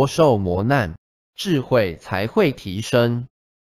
多受磨难智慧才会提升。